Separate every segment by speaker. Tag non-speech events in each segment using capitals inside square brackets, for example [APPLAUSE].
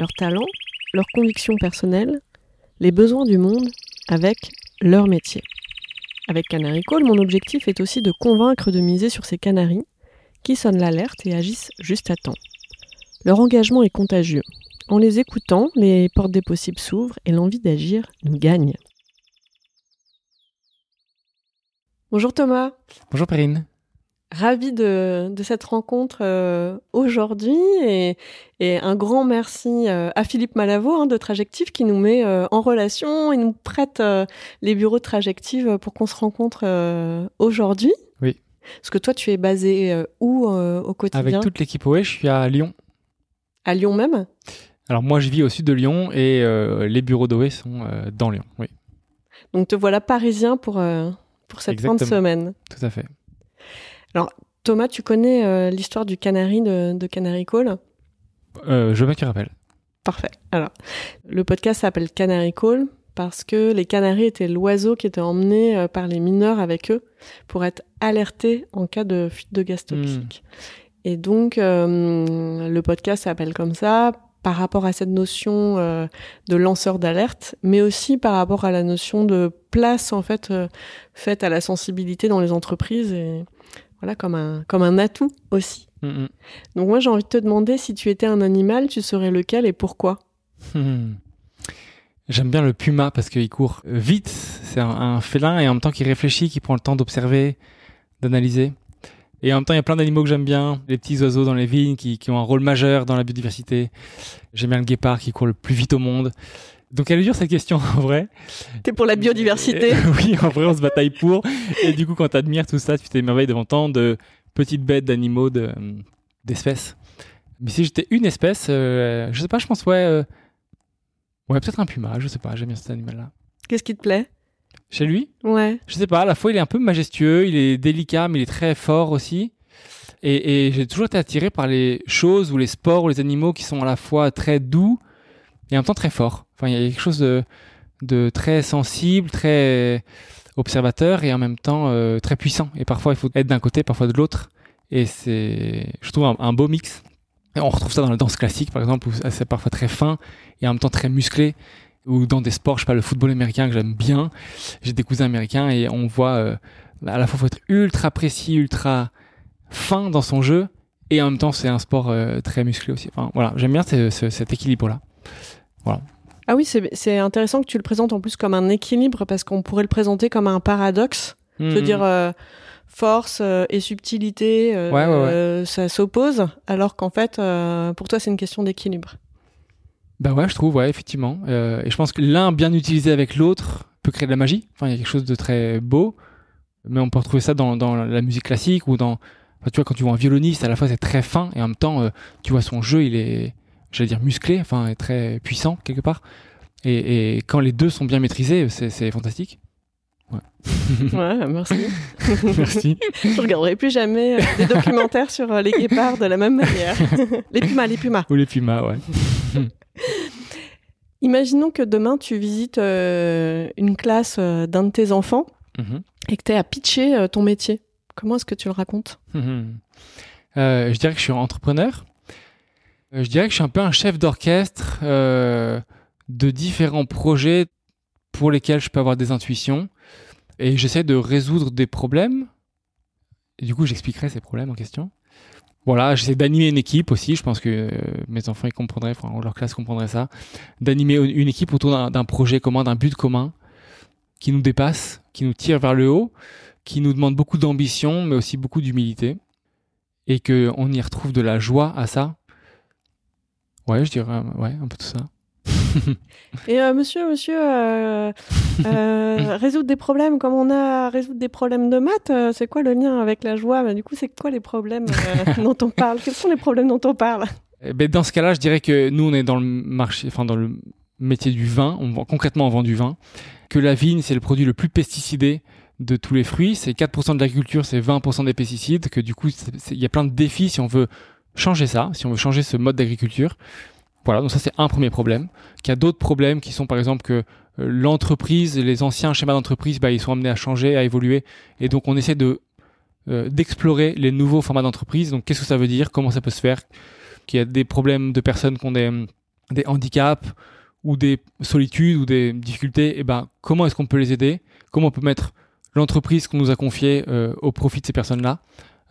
Speaker 1: leurs talents, leurs convictions personnelles, les besoins du monde avec leur métier. Avec Canary Call, mon objectif est aussi de convaincre de miser sur ces canaris qui sonnent l'alerte et agissent juste à temps. Leur engagement est contagieux. En les écoutant, les portes des possibles s'ouvrent et l'envie d'agir nous gagne. Bonjour Thomas.
Speaker 2: Bonjour Perrine.
Speaker 1: Ravi de, cette rencontre euh, aujourd'hui et, un grand merci euh, à Philippe Malavo hein, de Trajective qui nous met euh, en relation et nous prête les bureaux de Trajective pour qu'on se rencontre aujourd'hui.
Speaker 2: Oui.
Speaker 1: Parce que toi, tu es basé où au quotidien?
Speaker 2: Avec toute l'équipe OE, je suis à Lyon.
Speaker 1: À Lyon même?
Speaker 2: Alors moi, je vis au sud de Lyon et les bureaux d'OE sont dans Lyon, oui.
Speaker 1: Donc te voilà parisien pour, pour cette fin de semaine.
Speaker 2: Tout à fait.
Speaker 1: Alors, Thomas, tu connais euh, l'histoire du canari de, Canary Call?
Speaker 2: Euh, Je veux qu'il rappelle.
Speaker 1: Parfait. Alors, le podcast s'appelle Canary Call parce que les canaris étaient l'oiseau qui était emmené euh, par les mineurs avec eux pour être alertés en cas de fuite de gaz toxique. Hmm. Et donc, le podcast s'appelle comme ça par rapport à cette notion de lanceur d'alerte, mais aussi par rapport à la notion de place en fait faite à la sensibilité dans les entreprises et, voilà, comme un, comme un atout aussi. Mm, mm. Donc moi, j'ai envie de te demander si tu étais un animal, tu serais lequel et pourquoi? [LAUGHS]
Speaker 2: J'aime bien le puma parce qu'il court vite. C'est un, félin et en même temps qu'il réfléchit, qui prend le temps d'observer, d'analyser. Et en même temps, il y a plein d'animaux que j'aime bien. Les petits oiseaux dans les vignes qui, qui, ont un rôle majeur dans la biodiversité. J'aime bien le guépard qui court le plus vite au monde. Donc elle est dure cette question [LAUGHS] en vrai.
Speaker 1: T'es pour la biodiversité [LAUGHS]
Speaker 2: Oui, en vrai on se bataille pour. Et du coup quand t'admires tout ça, tu t'émerveilles devant tant de petites bêtes, d'animaux, d'espèces. Mais si j'étais une espèce, euh, je sais pas, je pense ouais, euh, ouais peut-être un puma, je sais pas, j'aime bien cet animal-là.
Speaker 1: Qu'est-ce qui te plaît?
Speaker 2: Chez lui?
Speaker 1: Ouais.
Speaker 2: Je sais pas, à la fois il est un peu majestueux, il est délicat, mais il est très fort aussi. Et, et j'ai toujours été attiré par les choses ou les sports ou les animaux qui sont à la fois très doux et en même temps très fort. Il y a quelque chose de, très sensible, très observateur et en même temps euh, très puissant. Et parfois, il faut être d'un côté, parfois de l'autre. Et c'est, je trouve, un, beau mix. on retrouve ça dans la danse classique, par exemple, où c'est parfois très fin et en même temps très musclé. Ou dans des sports, je sais pas, le football américain que j'aime bien. J'ai des cousins américains et on voit euh, à la fois faut être ultra précis, ultra fin dans son jeu et en même temps c'est un sport euh, très musclé aussi. Enfin, voilà, j'aime bien cet équilibre-là. Voilà.
Speaker 1: Ah oui, c'est intéressant que tu le présentes en plus comme un équilibre parce qu'on pourrait le présenter comme un paradoxe. Je veux mhm. dire, euh, force euh, et subtilité, euh, ça s'oppose, alors qu'en fait, pour toi, c'est une question d'équilibre.
Speaker 2: Bah ouais, je trouve, ouais, effectivement. et je pense que l'un bien utilisé avec l'autre peut créer de la magie. Enfin, il y a quelque chose de très beau, mais on peut retrouver ça dans, dans la musique classique ou dans. tu vois, quand tu vois un violoniste, à la fois c'est très fin et en même temps, tu vois son jeu, il est j'allais dire musclé, enfin très puissant quelque part. Et, et quand les deux sont bien maîtrisés, c'est fantastique.
Speaker 1: Ouais. [LAUGHS] ouais, merci. [LAUGHS]
Speaker 2: merci.
Speaker 1: Je regarderai plus jamais euh, des documentaires sur euh, les guépards de la même manière. [LAUGHS] les pumas, les pumas.
Speaker 2: Ou les pumas, ouais.
Speaker 1: Imaginons que demain tu visites euh, une classe d'un de tes enfants mhm. et que tu es à pitcher ton métier. Comment est-ce que tu le racontes?
Speaker 2: Mhm. Je dirais que je suis entrepreneur je dirais que je suis un peu un chef d'orchestre euh, de différents projets pour lesquels je peux avoir des intuitions. Et j'essaie de résoudre des problèmes. Et du coup, j'expliquerai ces problèmes en question. Voilà, j'essaie d'animer une équipe aussi. Je pense que euh, mes enfants ils comprendraient, enfin, leur classe comprendrait ça. D'animer une équipe autour d'un projet commun, d'un but commun qui nous dépasse, qui nous tire vers le haut, qui nous demande beaucoup d'ambition, mais aussi beaucoup d'humilité. Et qu'on y retrouve de la joie à ça Ouais, je dirais ouais, un peu tout ça.
Speaker 1: Et euh, monsieur, monsieur, euh, euh, [LAUGHS] résoudre des problèmes comme on a résoudre des problèmes de maths, c'est quoi le lien avec la joie? Bah, Du coup, c'est quoi les problèmes [LAUGHS] dont on parle? Quels sont les problèmes dont on parle?
Speaker 2: Eh ben, dans ce cas-là, je dirais que nous, on est dans le marché, enfin dans le métier du vin. On vend, concrètement, on vend du vin. Que la vigne, c'est le produit le plus pesticidé de tous les fruits. C'est 4% de l'agriculture, c'est 20% des pesticides. Que du coup, il y a plein de défis si on veut changer ça, si on veut changer ce mode d'agriculture. Voilà, donc ça c'est un premier problème. Qu'il y a d'autres problèmes qui sont par exemple que euh, l'entreprise, les anciens schémas d'entreprise, bah, ils sont amenés à changer, à évoluer, et donc on essaie de euh, d'explorer les nouveaux formats d'entreprise. Donc qu'est-ce que ça veut dire? Comment ça peut se faire? Qu'il y a des problèmes de personnes qui ont des, handicaps ou des solitudes ou des difficultés, et ben comment est-ce qu'on peut les aider? Comment on peut mettre l'entreprise qu'on nous a confiée euh, au profit de ces personnes-là?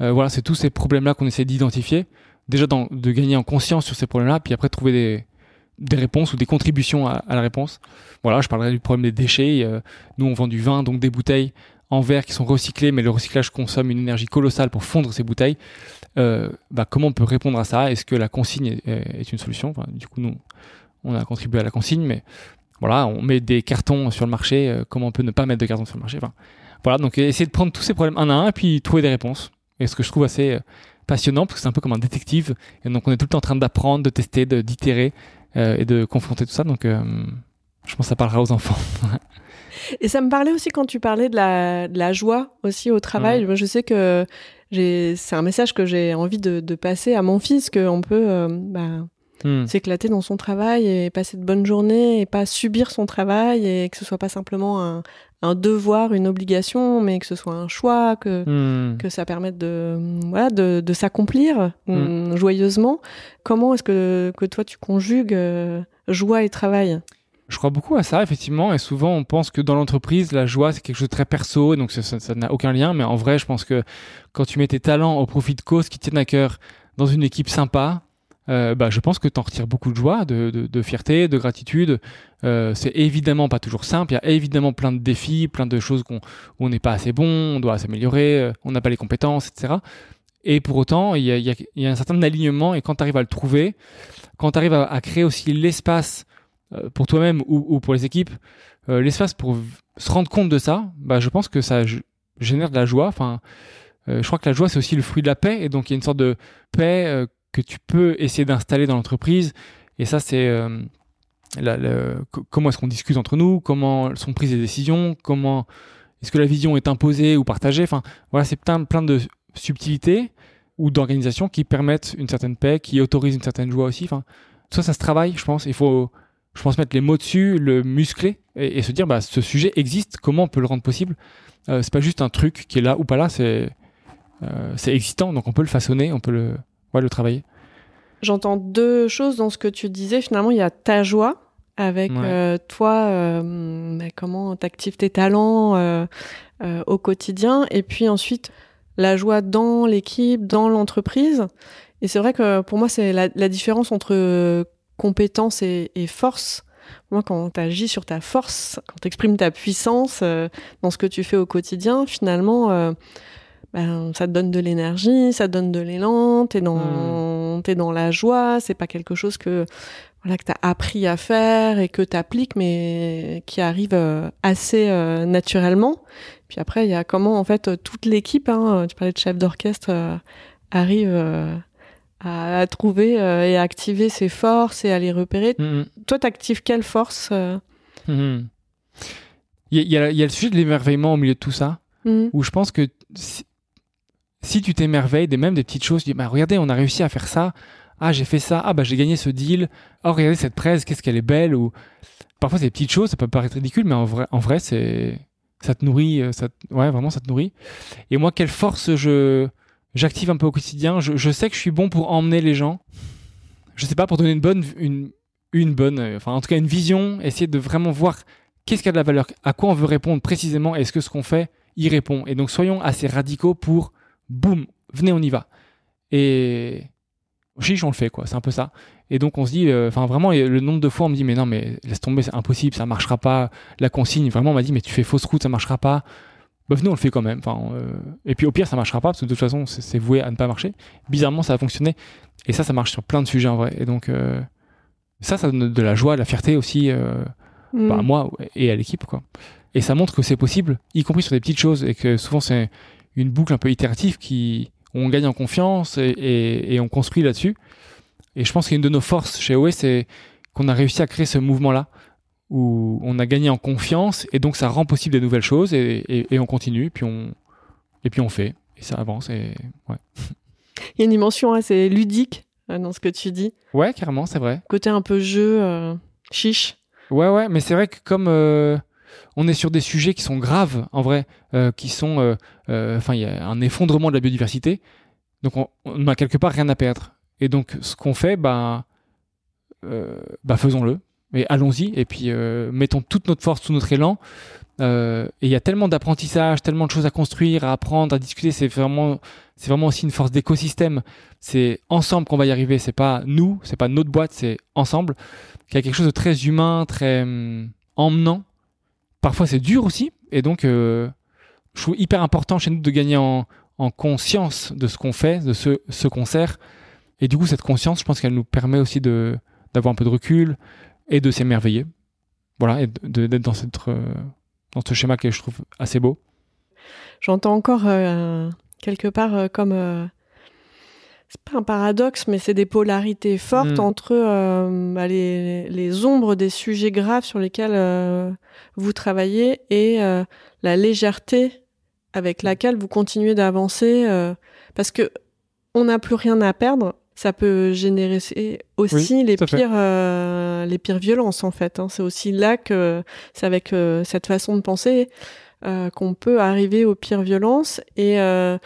Speaker 2: Voilà, c'est tous ces problèmes-là qu'on essaie d'identifier déjà de gagner en conscience sur ces problèmes-là, puis après trouver des, réponses ou des contributions à, la réponse. Voilà, je parlerai du problème des déchets. Euh, nous, on vend du vin, donc des bouteilles en verre qui sont recyclées, mais le recyclage consomme une énergie colossale pour fondre ces bouteilles. Euh, bah, comment on peut répondre à ça? Est-ce que la consigne est, une solution? Du coup, nous, on a contribué à la consigne, mais voilà, on met des cartons sur le marché. Euh, comment on peut ne pas mettre de cartons sur le marché? Voilà, donc essayer de prendre tous ces problèmes un à un et puis trouver des réponses. Et ce que je trouve assez passionnant parce que c'est un peu comme un détective. Et donc on est tout le temps en train d'apprendre, de tester, d'itérer euh, et de confronter tout ça. Donc euh, je pense que ça parlera aux enfants. [LAUGHS]
Speaker 1: et ça me parlait aussi quand tu parlais de la, de la joie aussi au travail. Moi, je sais que c'est un message que j'ai envie de, de, passer à mon fils qu'on peut euh, bah, hmm. s'éclater dans son travail et passer de bonnes journées et pas subir son travail et que ce soit pas simplement un, un devoir, une obligation, mais que ce soit un choix, que, hmm. que ça permette de, voilà, de, de s'accomplir hmm. joyeusement. Comment est-ce que, que toi tu conjugues euh, joie et travail?
Speaker 2: Je crois beaucoup à ça, effectivement, et souvent on pense que dans l'entreprise, la joie c'est quelque chose de très perso, donc ça n'a aucun lien, mais en vrai, je pense que quand tu mets tes talents au profit de causes qui tiennent à cœur dans une équipe sympa, euh, bah, je pense que tu en retires beaucoup de joie, de, de, fierté, de gratitude. Euh, c'est évidemment pas toujours simple. Il y a évidemment plein de défis, plein de choses qu'on, où on n'est pas assez bon, on doit s'améliorer, euh, on n'a pas les compétences, etc. Et pour autant, il y a, y a, un certain alignement. Et quand tu arrives à le trouver, quand tu arrives à, créer aussi l'espace pour toi-même ou, ou, pour les équipes, l'espace pour se rendre compte de ça, bah, je pense que ça génère de la joie. Enfin, je crois que la joie, c'est aussi le fruit de la paix. Et donc, il y a une sorte de paix que tu peux essayer d'installer dans l'entreprise. Et ça, c'est euh, comment est-ce qu'on discute entre nous, comment sont prises les décisions, comment est-ce que la vision est imposée ou partagée? Enfin, voilà, c'est plein, plein de subtilités ou d'organisations qui permettent une certaine paix, qui autorisent une certaine joie aussi. Enfin, ça, ça se travaille, je pense. Il faut, je pense, mettre les mots dessus, le muscler et, se dire, bah, ce sujet existe. Comment on peut le rendre possible? Euh, C'est pas juste un truc qui est là ou pas là. C'est euh, c'est existant, donc on peut le façonner, on peut le ouais, le travailler.
Speaker 1: J'entends deux choses dans ce que tu disais. Finalement, il y a ta joie avec euh, toi, euh, bah, comment t'actives tes talents euh, euh, au quotidien, et puis ensuite la joie dans l'équipe, dans l'entreprise. Et c'est vrai que pour moi, c'est la, la, différence entre compétence et, et force. Moi, quand tu agis sur ta force, quand tu exprimes ta puissance dans ce que tu fais au quotidien, finalement, ben, ça te donne de l'énergie, ça te donne de l'élan, t'es dans, mmh. es dans la joie, c'est pas quelque chose que, voilà, que t'as appris à faire et que t'appliques, mais qui arrive euh, assez euh, naturellement. Puis après, il y a comment, en fait, toute l'équipe, hein, tu parlais de chef d'orchestre, euh, arrive à, à, trouver et à activer ses forces et à les repérer. Mmh. Toi, t'actives quelle force
Speaker 2: mmh. Il y, a, y, a, le sujet de l'émerveillement au milieu de tout ça, où je pense que si tu t'émerveilles des même des petites choses, tu dis bah regardez, on a réussi à faire ça. Ah, j'ai fait ça. Ah bah j'ai gagné ce deal. Oh regardez cette presse, qu'est-ce qu'elle est belle ou parfois c'est des petites choses, ça peut paraître ridicule mais en vrai en vrai c'est ça te nourrit, euh, ça ouais, vraiment ça te nourrit. Et moi quelle force je j'active un peu au quotidien, je, je sais que je suis bon pour emmener les gens. Je sais pas pour donner une bonne une une bonne euh, enfin en tout cas une vision, essayer de vraiment voir qu'est-ce qui a de la valeur, à quoi on veut répondre précisément, est-ce que ce qu'on fait y répond. Et donc soyons assez radicaux pour boum, venez, on y va. Et chiche, on le fait, quoi. C'est un peu ça. Et donc, on se dit, euh, enfin, vraiment, le nombre de fois, on me dit, mais non, mais laisse tomber, c'est impossible, ça marchera pas. La consigne, vraiment, on m'a dit, mais tu fais fausse route, ça marchera pas. Bah, venez, on le fait quand même. Enfin, euh, Et puis, au pire, ça marchera pas, parce que de toute façon, c'est voué à ne pas marcher. Bizarrement, ça a fonctionné. Et ça, ça marche sur plein de sujets, en vrai. Et donc, euh, ça, ça donne de la joie, de la fierté aussi, mm. bah, à moi et à l'équipe, quoi. Et ça montre que c'est possible, y compris sur des petites choses, et que souvent, c'est une boucle un peu itérative qui on gagne en confiance et, on construit là-dessus. Et je pense qu'une de nos forces chez OE, c'est qu'on a réussi à créer ce mouvement-là où on a gagné en confiance et donc ça rend possible des nouvelles choses et, on continue et puis on, et puis on fait et ça avance et ouais. [LAUGHS]
Speaker 1: Il y a une dimension assez ludique euh, dans ce que tu dis.
Speaker 2: Ouais, carrément, c'est vrai.
Speaker 1: Côté un peu jeu, euh, chiche.
Speaker 2: Ouais, ouais, mais c'est vrai que comme euh, on est sur des sujets qui sont graves, en vrai, qui sont, enfin, il y a un effondrement de la biodiversité, donc on n'a quelque part rien à perdre. Et donc, ce qu'on fait, bah, bah faisons-le. Mais allons-y et puis mettons toute notre force, tout notre élan. et il y a tellement d'apprentissage, tellement de choses à construire, à apprendre, à discuter. C'est vraiment, c'est vraiment aussi une force d'écosystème. C'est ensemble qu'on va y arriver. C'est pas nous, c'est pas notre boîte, c'est ensemble. Il y a quelque chose de très humain, très hum, emmenant. Parfois c'est dur aussi. Et donc, euh, je trouve hyper important chez nous de gagner en, conscience de ce qu'on fait, de ce, qu'on sert. Et du coup, cette conscience, je pense qu'elle nous permet aussi de d'avoir un peu de recul et de s'émerveiller. Voilà, et d'être euh, dans ce schéma que je trouve assez beau.
Speaker 1: J'entends encore euh, quelque part comme c'est pas un paradoxe, mais c'est des polarités fortes mm. entre euh, bah, les, les, ombres des sujets graves sur lesquels vous travaillez et la légèreté avec laquelle vous continuez d'avancer, parce que on n'a plus rien à perdre. Ça peut générer aussi les pires, les pires violences en fait. Hein. C'est aussi là que c'est avec cette façon de penser euh, qu'on peut arriver aux pires violences. Et euh,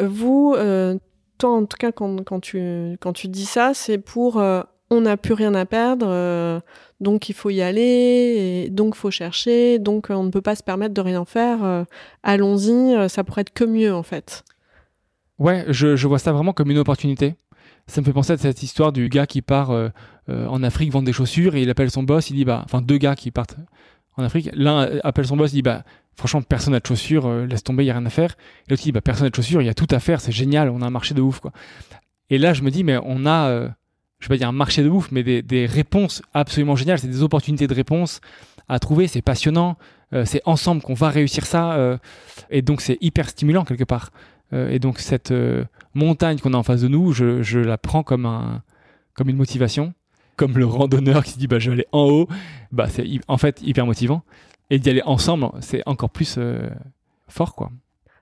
Speaker 1: vous, euh, toi en tout cas, quand, quand, tu, quand tu dis ça, c'est pour on n'a plus rien à perdre, donc il faut y aller, et donc faut chercher, donc on ne peut pas se permettre de rien faire. Allons-y, ça pourrait être que mieux en fait.
Speaker 2: Ouais, je, je, vois ça vraiment comme une opportunité. Ça me fait penser à cette histoire du gars qui part en Afrique vendre des chaussures et il appelle son boss, il dit bah, enfin deux gars qui partent en Afrique, l'un appelle son boss, il dit bah franchement, personne n'a de chaussures, euh, laisse tomber, il n'y a rien à faire. Et l'autre dit, bah, personne n'a de chaussures, il y a tout à faire, c'est génial, on a un marché de ouf, quoi. Et là, je me dis, mais on a, euh, je vais pas dire un marché de ouf, mais des, réponses absolument géniales, c'est des opportunités de réponse à trouver, c'est passionnant, euh, c'est ensemble qu'on va réussir ça, et donc c'est hyper stimulant quelque part. et donc cette montagne qu'on a en face de nous, je, la prends comme, un, comme une motivation, comme le randonneur qui se dit, bah, je vais aller en haut, bah, c'est en fait hyper motivant et d'y aller ensemble, c'est encore plus euh, fort, quoi.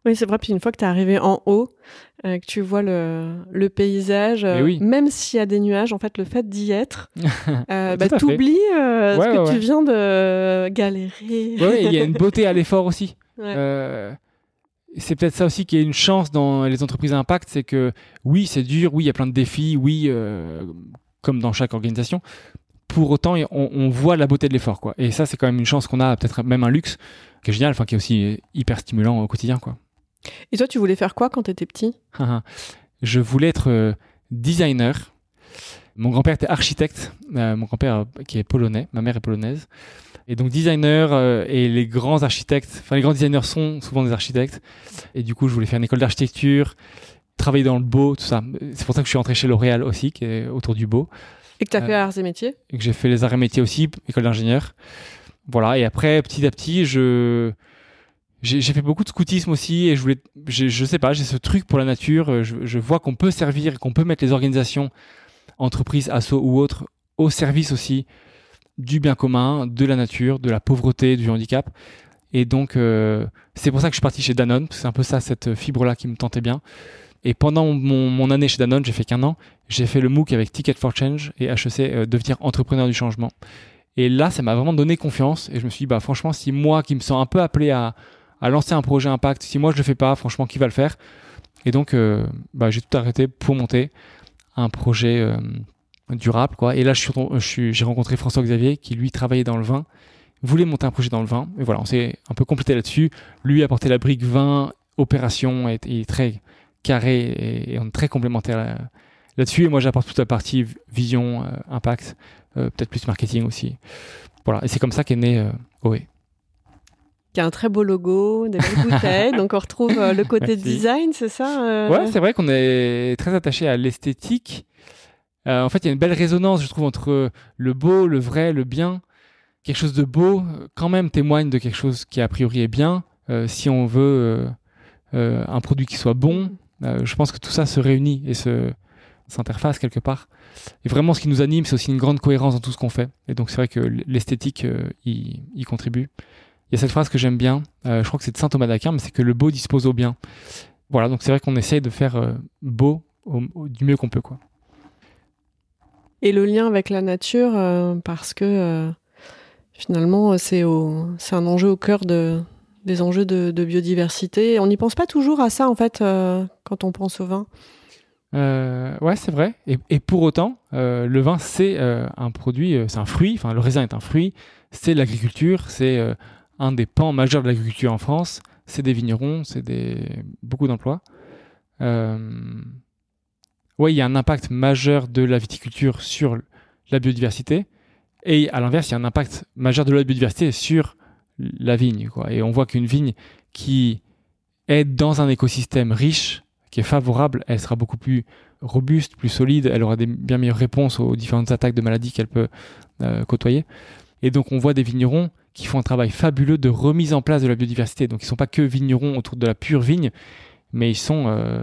Speaker 1: Oui, c'est vrai. Puis une fois que tu es arrivé en haut, euh, que tu vois le, le paysage, euh, même s'il y a des nuages, en fait, le fait d'y être, [LAUGHS] bah, t'oublies ce que tu viens de galérer.
Speaker 2: Oui, il y a une beauté à l'effort aussi. [LAUGHS] c'est peut-être ça aussi qui est une chance dans les entreprises à impact, c'est que oui, c'est dur, oui, il y a plein de défis, oui, comme dans chaque organisation, pour autant, on, voit la beauté de l'effort, quoi. Et ça, c'est quand même une chance qu'on a, peut-être même un luxe, qui est génial, enfin, qui est aussi hyper stimulant au quotidien, quoi.
Speaker 1: Et toi, tu voulais faire quoi quand tu étais petit? [LAUGHS]
Speaker 2: Je voulais être euh, designer. Mon grand-père était architecte, euh, mon grand-père euh, qui est polonais, ma mère est polonaise. Et donc designer et les grands architectes, enfin les grands designers sont souvent des architectes. Et du coup, je voulais faire une école d'architecture, travailler dans le beau, tout ça. C'est pour ça que je suis rentré chez L'Oréal aussi, qui est autour du beau.
Speaker 1: Et que tu as fait arts et métiers
Speaker 2: Et que j'ai fait les arts et métiers aussi, école d'ingénieur. Voilà, et après, petit à petit, je j'ai fait beaucoup de scoutisme aussi et je voulais, je sais pas, j'ai ce truc pour la nature. Je, vois qu'on peut servir, qu'on peut mettre les organisations, entreprises, assos ou autres, au service aussi du bien commun, de la nature, de la pauvreté, du handicap. Et donc, euh, c'est pour ça que je suis parti chez Danone. C'est un peu ça, cette fibre-là qui me tentait bien. Et pendant mon, année chez Danone, j'ai fait qu'un an, j'ai fait le MOOC avec Ticket for Change et HEC euh, devenir entrepreneur du changement. Et là, ça m'a vraiment donné confiance et je me suis dit, bah, franchement, si moi qui me sens un peu appelé à, à lancer un projet impact, si moi je le fais pas, franchement, qui va le faire? Et donc, euh, bah, j'ai tout arrêté pour monter un projet euh, durable. Quoi. Et là, j'ai rencontré François Xavier qui, lui, travaillait dans le vin, voulait monter un projet dans le vin. Et voilà, on s'est un peu complété là-dessus. Lui a porté la brique vin, opération, et, est très carré et, on est très complémentaires là-dessus. Et moi, j'apporte toute la partie vision, euh, impact, euh, peut-être plus marketing aussi. Voilà. Et c'est comme ça qu'est né euh, OE.
Speaker 1: Qui a un très beau logo, des belles [LAUGHS] bouteilles. donc on retrouve le côté design, c'est ça
Speaker 2: Ouais, c'est vrai qu'on est très attaché à l'esthétique. en fait, il y a une belle résonance, je trouve, entre le beau, le vrai, le bien. Quelque chose de beau, quand même, témoigne de quelque chose qui a priori est bien. si on veut un produit qui soit bon, je pense que tout ça se réunit et se, s'interfacent quelque part. Et vraiment, ce qui nous anime, c'est aussi une grande cohérence dans tout ce qu'on fait. Et donc, c'est vrai que l'esthétique euh, y, contribue. Il y a cette phrase que j'aime bien, euh, je crois que c'est de saint Thomas d'Aquin, mais c'est que le beau dispose au bien. Voilà, donc c'est vrai qu'on essaye de faire euh, beau du mieux qu'on peut. quoi.
Speaker 1: Et le lien avec la nature, parce que finalement, c'est un enjeu au cœur de, des enjeux de, biodiversité. On n'y pense pas toujours à ça, en fait, quand on pense au vin.
Speaker 2: Euh, ouais, c'est vrai. Et, pour autant, euh, le vin, c'est euh, un produit, c'est un fruit, enfin le raisin est un fruit, c'est l'agriculture, c'est un des pans majeurs de l'agriculture en France, c'est des vignerons, c'est des... beaucoup d'emplois. Ouais, il y a un impact majeur de la viticulture sur la biodiversité, et à l'inverse, il y a un impact majeur de la biodiversité sur la vigne. Et on voit qu'une vigne qui est dans un écosystème riche, qui est favorable, elle sera beaucoup plus robuste, plus solide, elle aura des bien meilleures réponses aux différentes attaques de maladies qu'elle peut euh, côtoyer. Et donc on voit des vignerons qui font un travail fabuleux de remise en place de la biodiversité. Donc ils ne sont pas que vignerons autour de la pure vigne, mais ils sont euh,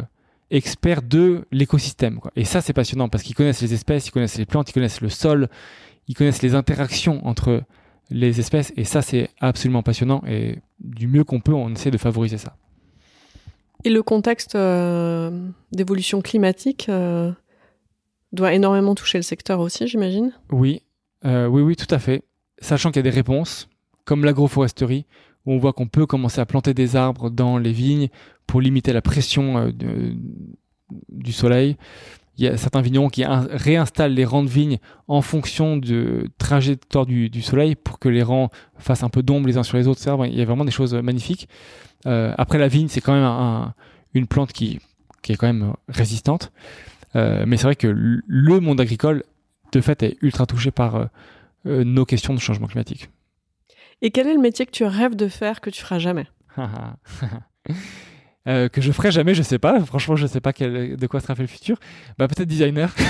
Speaker 2: experts de l'écosystème. Et ça c'est passionnant parce qu'ils connaissent les espèces, ils connaissent les plantes, ils connaissent le sol, ils connaissent les interactions entre les espèces. Et ça c'est absolument passionnant. Et du mieux qu'on peut, on essaie de favoriser ça.
Speaker 1: Et le contexte euh, d'évolution climatique euh, doit énormément toucher le secteur aussi, j'imagine?
Speaker 2: Oui, euh, oui, oui, tout à fait. Sachant qu'il y a des réponses, comme l'agroforesterie, où on voit qu'on peut commencer à planter des arbres dans les vignes pour limiter la pression du soleil. Il y a certains vignerons qui réinstallent les rangs de vignes en fonction de trajectoire du, du soleil pour que les rangs fassent un peu d'ombre les uns sur les autres. Il y a vraiment des choses magnifiques. Euh, après, la vigne, c'est quand même une plante qui, est quand même résistante. Euh, mais c'est vrai que le monde agricole, de fait, est ultra touché par euh, nos questions de changement climatique.
Speaker 1: Et quel est le métier que tu rêves de faire que tu feras jamais? [LAUGHS]
Speaker 2: que je ferai jamais, je sais pas. Franchement, je sais pas de quoi sera fait le futur. Bah peut-être designer. [LAUGHS]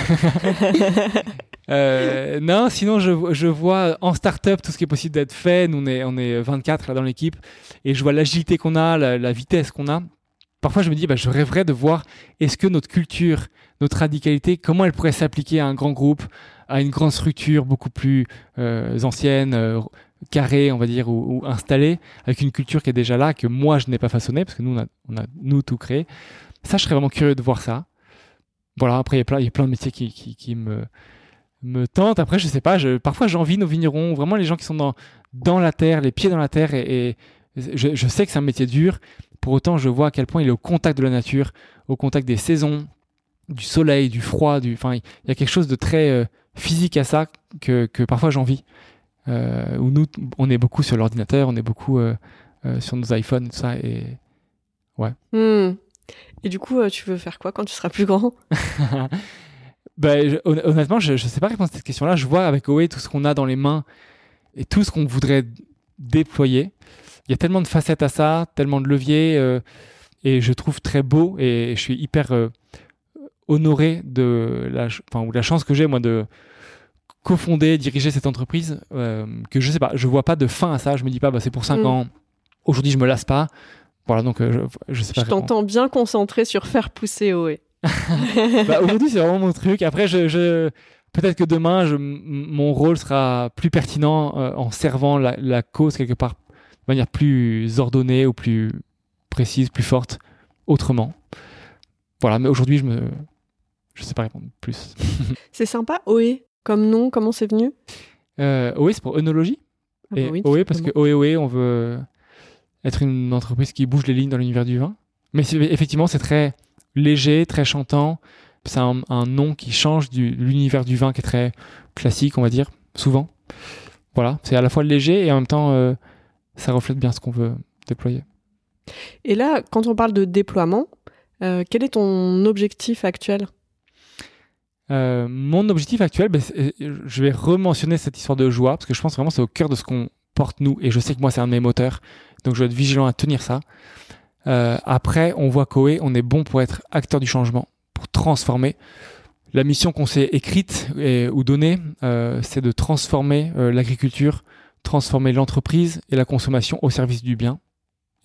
Speaker 2: Euh, non, sinon je, je, vois en start-up tout ce qui est possible d'être fait. Nous on est, on est 24 là dans l'équipe et je vois l'agilité qu'on a, la, vitesse qu'on a. Parfois je me dis, bah, je rêverais de voir est-ce que notre culture, notre radicalité, comment elle pourrait s'appliquer à un grand groupe, à une grande structure beaucoup plus euh, ancienne, carrée, on va dire, ou, installée, avec une culture qui est déjà là, que moi je n'ai pas façonné parce que nous on a, nous tout créé. Ça, je serais vraiment curieux de voir ça. Voilà, après il y a plein, il y a plein de métiers qui, qui, me me tente. Après, je sais pas, je, parfois j'envie nos vignerons, vraiment les gens qui sont dans, dans la terre, les pieds dans la terre, et, je, je, sais que c'est un métier dur. Pour autant, je vois à quel point il est au contact de la nature, au contact des saisons, du soleil, du froid, du, enfin, il y a quelque chose de très euh, physique à ça que, que parfois j'envie. Euh, où nous, on est beaucoup sur l'ordinateur, on est beaucoup euh, euh, sur nos iPhones tout ça, et ouais.
Speaker 1: Hmm. Et du coup, tu veux faire quoi quand tu seras plus grand? [LAUGHS]
Speaker 2: Bah, honnêtement, je ne sais pas répondre à cette question-là. Je vois avec OE tout ce qu'on a dans les mains et tout ce qu'on voudrait déployer. Il y a tellement de facettes à ça, tellement de leviers, euh, et je trouve très beau et je suis hyper euh, honoré de la, enfin, ou la chance que j'ai moi de cofonder, diriger cette entreprise. Euh, que je sais pas, je vois pas de fin à ça. Je me dis pas, bah, c'est pour 5 mm. ans. Aujourd'hui, je me lasse pas. Voilà, donc je, je sais pas.
Speaker 1: Je t'entends bien concentré sur faire pousser OE. [LAUGHS]
Speaker 2: bah, aujourd'hui, c'est vraiment mon truc. Après, je, peut-être que demain, je, mon rôle sera plus pertinent euh, en servant la, cause quelque part de manière plus ordonnée ou plus précise, plus forte, autrement. Voilà, mais aujourd'hui, je me, je sais pas répondre plus. [LAUGHS]
Speaker 1: c'est sympa, OE, comme nom, comment c'est venu?
Speaker 2: Euh, OE, c'est pour œnologie. Ah bah et OE, parce que OE, OE, on veut être une entreprise qui bouge les lignes dans l'univers du vin. Mais effectivement, c'est très léger, très chantant. C'est un, nom qui change de l'univers du vin qui est très classique, on va dire, souvent. Voilà, c'est à la fois léger et en même temps, euh, ça reflète bien ce qu'on veut déployer.
Speaker 1: Et là, quand on parle de déploiement, euh, quel est ton objectif actuel?
Speaker 2: Euh, Mon objectif actuel, ben, je vais rementionner cette histoire de joie, parce que je pense vraiment c'est au cœur de ce qu'on porte nous, et je sais que moi c'est un de mes moteurs, donc je vais être vigilant à tenir ça. Euh, après, on voit qu'OE, on est bon pour être acteur du changement, pour transformer. La mission qu'on s'est écrite ou donnée, euh, c'est de transformer euh, l'agriculture, transformer l'entreprise et la consommation au service du bien.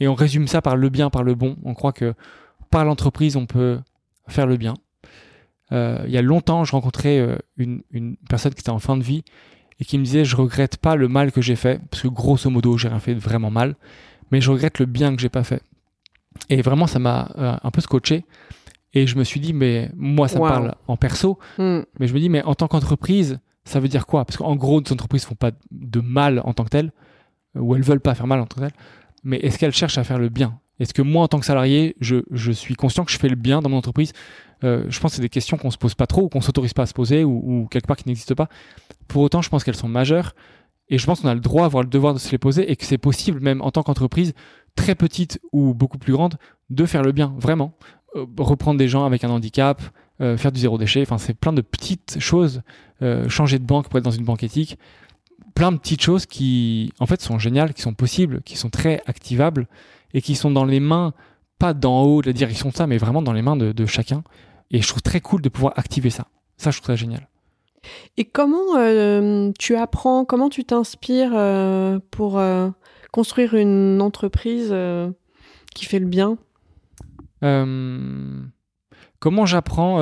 Speaker 2: Et on résume ça par le bien, par le bon. On croit que par l'entreprise, on peut faire le bien. Euh, il y a longtemps, je rencontrais euh, une, une personne qui était en fin de vie et qui me disait je regrette pas le mal que j'ai fait parce que grosso modo j'ai rien fait de vraiment mal, mais je regrette le bien que j'ai pas fait. Et vraiment ça m'a euh, un peu scotché et je me suis dit mais moi ça
Speaker 1: Wow.
Speaker 2: parle en perso,
Speaker 1: Hmm.
Speaker 2: mais je me dis mais en tant qu'entreprise ça veut dire quoi? Parce qu'en gros nos entreprises font pas de mal en tant que telles ou elles veulent pas faire mal en tant que telles, mais est-ce qu'elles cherchent à faire le bien? Est-ce que moi en tant que salarié je, suis conscient que je fais le bien dans mon entreprise Euh, Je pense que c'est des questions qu'on se pose pas trop ou qu'on s'autorise pas à se poser ou, quelque part qui n'existent pas. Pour autant, je pense qu'elles sont majeures et je pense qu'on a le droit, voire le devoir de se les poser et que c'est possible, même en tant qu'entreprise, très petite ou beaucoup plus grande, de faire le bien, vraiment. Euh, reprendre des gens avec un handicap, euh, faire du zéro déchet, enfin, c'est plein de petites choses. Changer de banque pour être dans une banque éthique. Plein de petites choses qui, en fait, sont géniales, qui sont possibles, qui sont très activables et qui sont dans les mains, pas d'en haut de la direction de ça, mais vraiment dans les mains de, de chacun. Et je trouve très cool de pouvoir activer ça. Ça, je trouve ça génial.
Speaker 1: Et comment euh, tu apprends, comment tu t'inspires euh, pour euh, construire une entreprise qui fait le bien?
Speaker 2: Comment j'apprends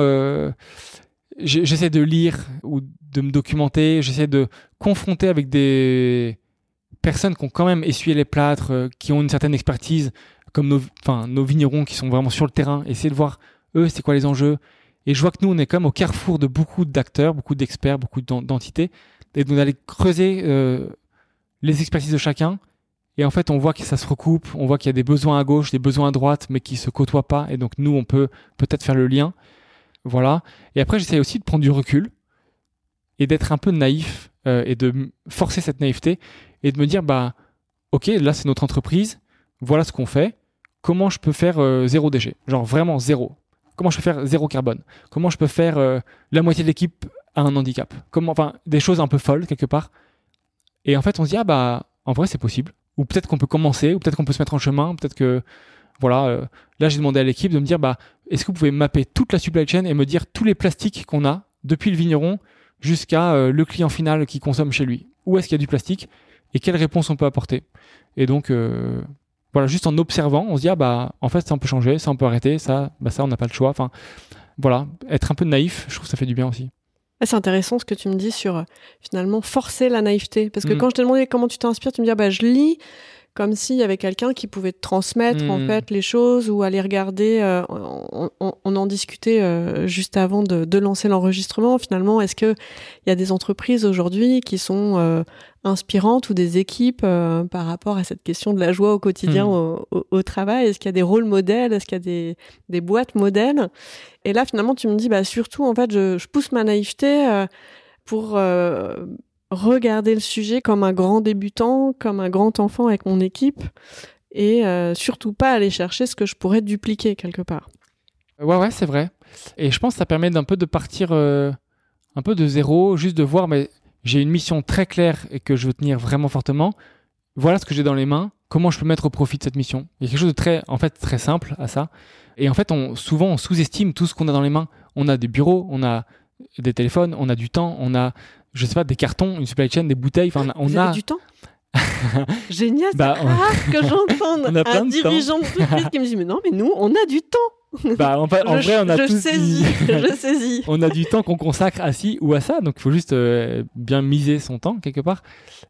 Speaker 2: J'essaie de lire ou de me documenter. J'essaie de confronter avec des personnes qui ont quand même essuyé les plâtres, euh, qui ont une certaine expertise, comme nos, nos vignerons qui sont vraiment sur le terrain. Essayer de voir eux, c'est quoi les enjeux. Et je vois que nous, on est même au carrefour de beaucoup d'acteurs, beaucoup d'experts, beaucoup d'en- d'entités. Et donc d'aller creuser euh, les expertises de chacun. Et en fait, on voit que ça se recoupe, on voit qu'il y a des besoins à gauche, des besoins à droite, mais qui se côtoient pas. Et donc nous, on peut peut-être faire le lien. Voilà. Et après, j'essaie aussi de prendre du recul et d'être un peu naïf euh, et de forcer cette naïveté et de me dire, bah, ok, là, c'est notre entreprise. Voilà ce qu'on fait. Comment je peux faire euh, zéro déchet? Genre vraiment zéro. Comment je peux faire zéro carbone? Comment je peux faire euh, la moitié de l'équipe a un handicap? Comment, enfin, des choses un peu folles quelque part. Et en fait, on se dit, ah bah, en vrai, c'est possible. Ou peut-être qu'on peut commencer, ou peut-être qu'on peut se mettre en chemin, peut-être que, voilà, là, j'ai demandé à l'équipe de me dire, bah, est-ce que vous pouvez mapper toute la supply chain et me dire tous les plastiques qu'on a, depuis le vigneron jusqu'à euh, le client final qui consomme chez lui Où est-ce qu'il y a du plastique et quelle réponse on peut apporter? Et donc, euh, voilà, juste en observant, on se dit, ah bah, en fait, ça on peut changer, ça on peut arrêter, ça, bah, ça on n'a pas le choix. Enfin, voilà, être un peu naïf, je trouve que ça fait du bien aussi.
Speaker 1: Ah, C'est intéressant ce que tu me dis sur euh, finalement forcer la naïveté. Parce que
Speaker 2: Mm.
Speaker 1: quand je t'ai demandé comment tu t'inspires, tu me dis ah bah, je lis comme s'il y avait quelqu'un qui pouvait te transmettre en
Speaker 2: Mm.
Speaker 1: fait les choses ou aller regarder. euh, on, on- on en discutait euh, juste avant de, de lancer l'enregistrement. Finalement, est-ce que il y a des entreprises aujourd'hui qui sont euh, inspirantes ou des équipes euh, par rapport à cette question de la joie au quotidien
Speaker 2: Mm.
Speaker 1: au, au- au travail? Est-ce qu'il y a des rôles modèles? Est-ce qu'il y a des, des boîtes modèles? Et là, finalement, tu me dis, bah, surtout, en fait, je, je pousse ma naïveté euh, pour euh, regarder le sujet comme un grand débutant, comme un grand enfant avec mon équipe, et euh, surtout pas aller chercher ce que je pourrais dupliquer quelque part.
Speaker 2: Ouais, ouais, c'est vrai. Et je pense que ça permet d'un peu de partir euh, un peu de zéro, juste de voir, mais j'ai une mission très claire et que je veux tenir vraiment fortement. Voilà ce que j'ai dans les mains. Comment je peux mettre au profit de cette mission? Il y a quelque chose de très, en fait, très simple à ça. Et en fait, on, souvent, on sous-estime tout ce qu'on a dans les mains. On a des bureaux, on a des téléphones, on a du temps, on a, je sais pas, des cartons, une supply chain, des bouteilles. Enfin, on
Speaker 1: Vous
Speaker 2: a.
Speaker 1: avez du temps [LAUGHS] Génial, c'est
Speaker 2: Bah, on-
Speaker 1: rare que j'entende [LAUGHS]
Speaker 2: On a plein
Speaker 1: un
Speaker 2: de temps.
Speaker 1: dirigeant d'entreprise qui me dit mais non mais nous on a du temps. [LAUGHS]
Speaker 2: Bah, en, fait- en
Speaker 1: je,
Speaker 2: vrai, on a
Speaker 1: je
Speaker 2: tous
Speaker 1: saisis,
Speaker 2: dit-
Speaker 1: je saisis.
Speaker 2: on a du temps qu'on consacre à ci ou à ça, donc il faut juste euh, bien miser son temps quelque part.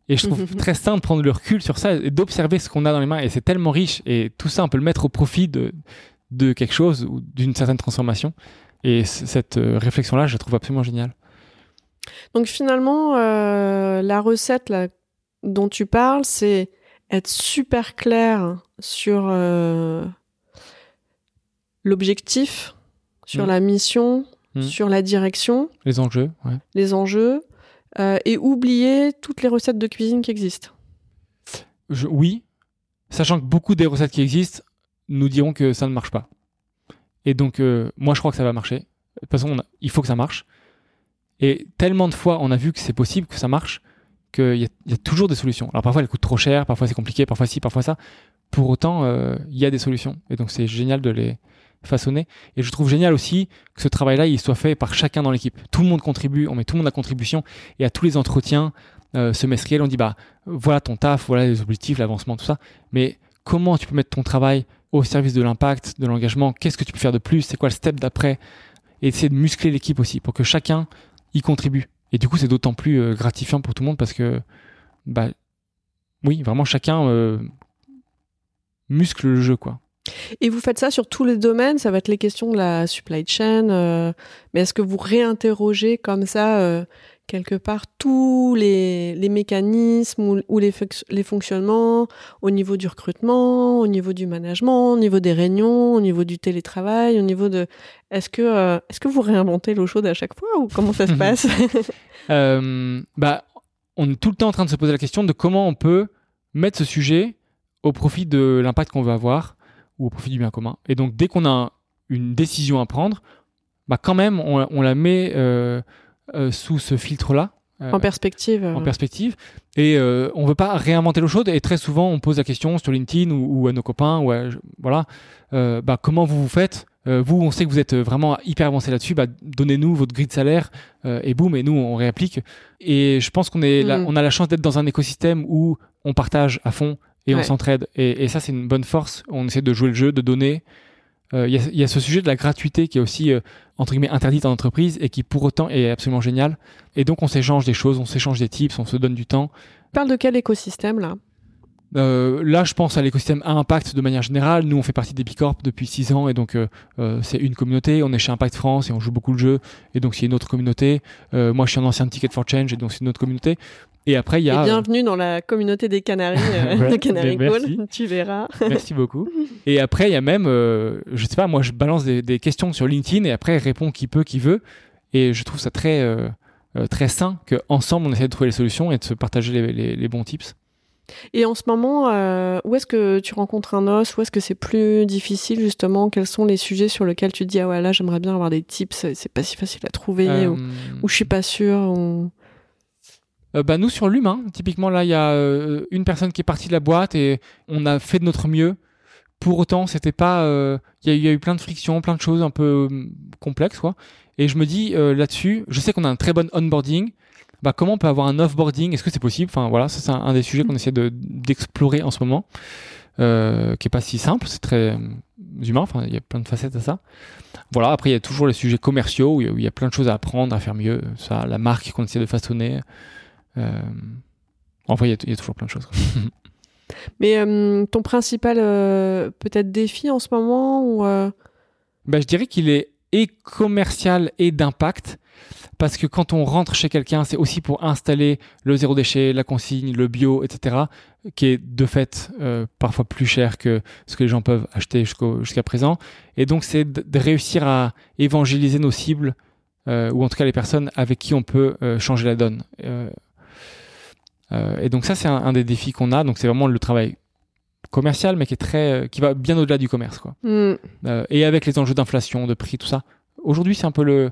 Speaker 2: Et je trouve très sain de prendre le recul sur ça et d'observer ce qu'on a dans les mains. Et c'est tellement riche et tout ça, on peut le mettre au profit de, de quelque chose ou d'une certaine transformation. Et cette euh, réflexion-là, je la trouve absolument géniale.
Speaker 1: Donc finalement, euh, la recette là, dont tu parles, c'est être super clair sur euh, l'objectif, sur
Speaker 2: Mm.
Speaker 1: la mission,
Speaker 2: Mm.
Speaker 1: sur la direction,
Speaker 2: Les enjeux, ouais.
Speaker 1: les enjeux, euh, et oublier toutes les recettes de cuisine qui existent.
Speaker 2: Je- oui, sachant que beaucoup des recettes qui existent nous diront que ça ne marche pas. Et donc, euh, moi, je crois que ça va marcher. De toute façon, on a- il faut que ça marche. Et tellement de fois, on a vu que c'est possible, que ça marche, qu'il y, a- toujours des solutions. Alors parfois, elles coûtent trop cher, parfois c'est compliqué, parfois ci, parfois ça. Pour autant, euh, il y a des solutions. Et donc, c'est génial de les façonner. Et je trouve génial aussi que ce travail-là, il soit fait par chacun dans l'équipe. Tout le monde contribue, on met tout le monde à contribution. Et à tous les entretiens euh, semestriels, on dit, bah, voilà ton taf, voilà les objectifs, l'avancement, tout ça. Mais comment tu peux mettre ton travail au service de l'impact, de l'engagement? Qu'est-ce que tu peux faire de plus? C'est quoi le step d'après? Et essayer de muscler l'équipe aussi pour que chacun y contribue. Et du coup, c'est d'autant plus euh, gratifiant pour tout le monde parce que, bah, oui, vraiment chacun euh, muscle le jeu, quoi.
Speaker 1: Et vous faites ça sur tous les domaines, ça va être les questions de la supply chain, euh, mais est-ce que vous réinterrogez comme ça quelque part tous les, les mécanismes ou, ou les, les, fonctionnements au niveau du recrutement, au niveau du management, au niveau des réunions, au niveau du télétravail, au niveau de... Est-ce que, euh, est-ce que vous réinventez l'eau chaude à chaque fois ou comment ça se [LAUGHS] passe?
Speaker 2: Bah, On est tout le temps en train de se poser la question de comment on peut mettre ce sujet au profit de l'impact qu'on veut avoir ou au profit du bien commun. Et donc, dès qu'on a une décision à prendre, bah quand même, on, on la met euh, euh, sous ce filtre-là.
Speaker 1: Euh, en perspective.
Speaker 2: En perspective. Et euh, on veut pas réinventer l'eau chaude. Et très souvent, on pose la question sur LinkedIn ou, ou à nos copains, ou à, voilà, bah, comment vous vous faites vous, on sait que vous êtes vraiment hyper avancé là-dessus. Bah, donnez-nous votre grille de salaire et boum, et nous, on réapplique. Et je pense qu'on est, on a la chance d'être dans un écosystème où on partage à fond et on s'entraide. Et, et, ça, c'est une bonne force. On essaie de jouer le jeu, de donner. Il euh, y, a, y, a, ce sujet de la gratuité qui est aussi, euh, entre guillemets, interdite en entreprise et qui, pour autant, est absolument génial. Et donc, on s'échange des choses, on s'échange des tips, on se donne du temps.
Speaker 1: Tu parles de quel écosystème, là?
Speaker 2: Euh, là, je pense à l'écosystème à impact de manière générale. Nous, on fait partie des Bicorp depuis 6 ans et donc euh, euh, c'est une communauté. On est chez Impact France et on joue beaucoup le jeu et donc c'est une autre communauté. Moi, je suis un ancien Ticket for Change et donc c'est une autre communauté. Et après, il y a.
Speaker 1: Et bienvenue dans la communauté des Canaries, euh, [LAUGHS] de Canary Call. Tu verras.
Speaker 2: Merci beaucoup. [LAUGHS] Et après, il y a même, euh, je sais pas, moi, je balance des, des, questions sur LinkedIn et après, répond qui peut, qui veut. Et je trouve ça très, euh, très sain qu'ensemble, on essaie de trouver les solutions et de se partager les, les, les bons tips.
Speaker 1: Et en ce moment, euh, où est-ce que tu rencontres un os? Où est-ce que c'est plus difficile justement? Quels sont les sujets sur lesquels tu te dis ah ouais là j'aimerais bien avoir des tips C'est pas si facile à trouver euh... ou, ou, je suis pas sûr ou...
Speaker 2: euh, bah nous sur l'humain, typiquement là il y a euh, une personne qui est partie de la boîte et on a fait de notre mieux. Pour autant, c'était pas. Euh, il y, a eu plein de frictions, plein de choses un peu complexes quoi. Et je me dis là-dessus, je sais qu'on a un très bon onboarding bah, comment on peut avoir un offboarding? Est-ce que c'est possible? Enfin voilà, c'est un, des sujets qu'on essaie d'explorer de, en ce moment, qui est pas si simple, c'est très humain. Enfin, il y a plein de facettes à ça. Voilà. Après, il y a toujours les sujets commerciaux où il y, y, a plein de choses à apprendre, à faire mieux. Ça, la marque qu'on essaie de façonner. Euh, enfin, il y, y, a toujours plein de choses. [LAUGHS]
Speaker 1: Mais euh, ton principal euh, peut-être défi en ce moment ou
Speaker 2: bah, je dirais qu'il est et commercial et d'impact parce que quand on rentre chez quelqu'un, c'est aussi pour installer le zéro déchet, la consigne, le bio, etc., qui est de fait euh, parfois plus cher que ce que les gens peuvent acheter jusqu'à présent. Et donc, c'est de réussir à évangéliser nos cibles, euh, ou en tout cas les personnes avec qui on peut euh, changer la donne. Euh, euh, et donc ça, c'est un, un, des défis qu'on a. Donc c'est vraiment le travail commercial, mais qui est très, qui va bien au-delà du commerce, quoi. Mm. et avec les enjeux d'inflation, de prix, tout ça. Aujourd'hui, c'est un peu le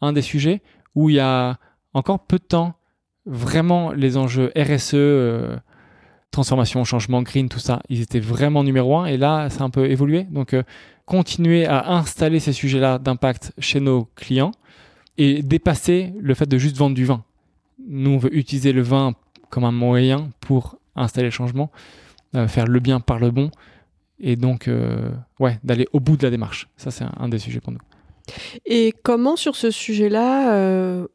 Speaker 2: un des sujets où il y a encore peu de temps, vraiment les enjeux RSE, euh, transformation, changement, green, tout ça, ils étaient vraiment numéro un. Et là, ça a un peu évolué. Donc, euh, continuer à installer ces sujets-là d'impact chez nos clients et dépasser le fait de juste vendre du vin. Nous, on veut utiliser le vin comme un moyen pour installer le changement, euh, faire le bien par le bon, et donc, euh, ouais, d'aller au bout de la démarche. Ça, c'est un, des sujets pour nous.
Speaker 1: Et comment sur ce sujet-là, euh,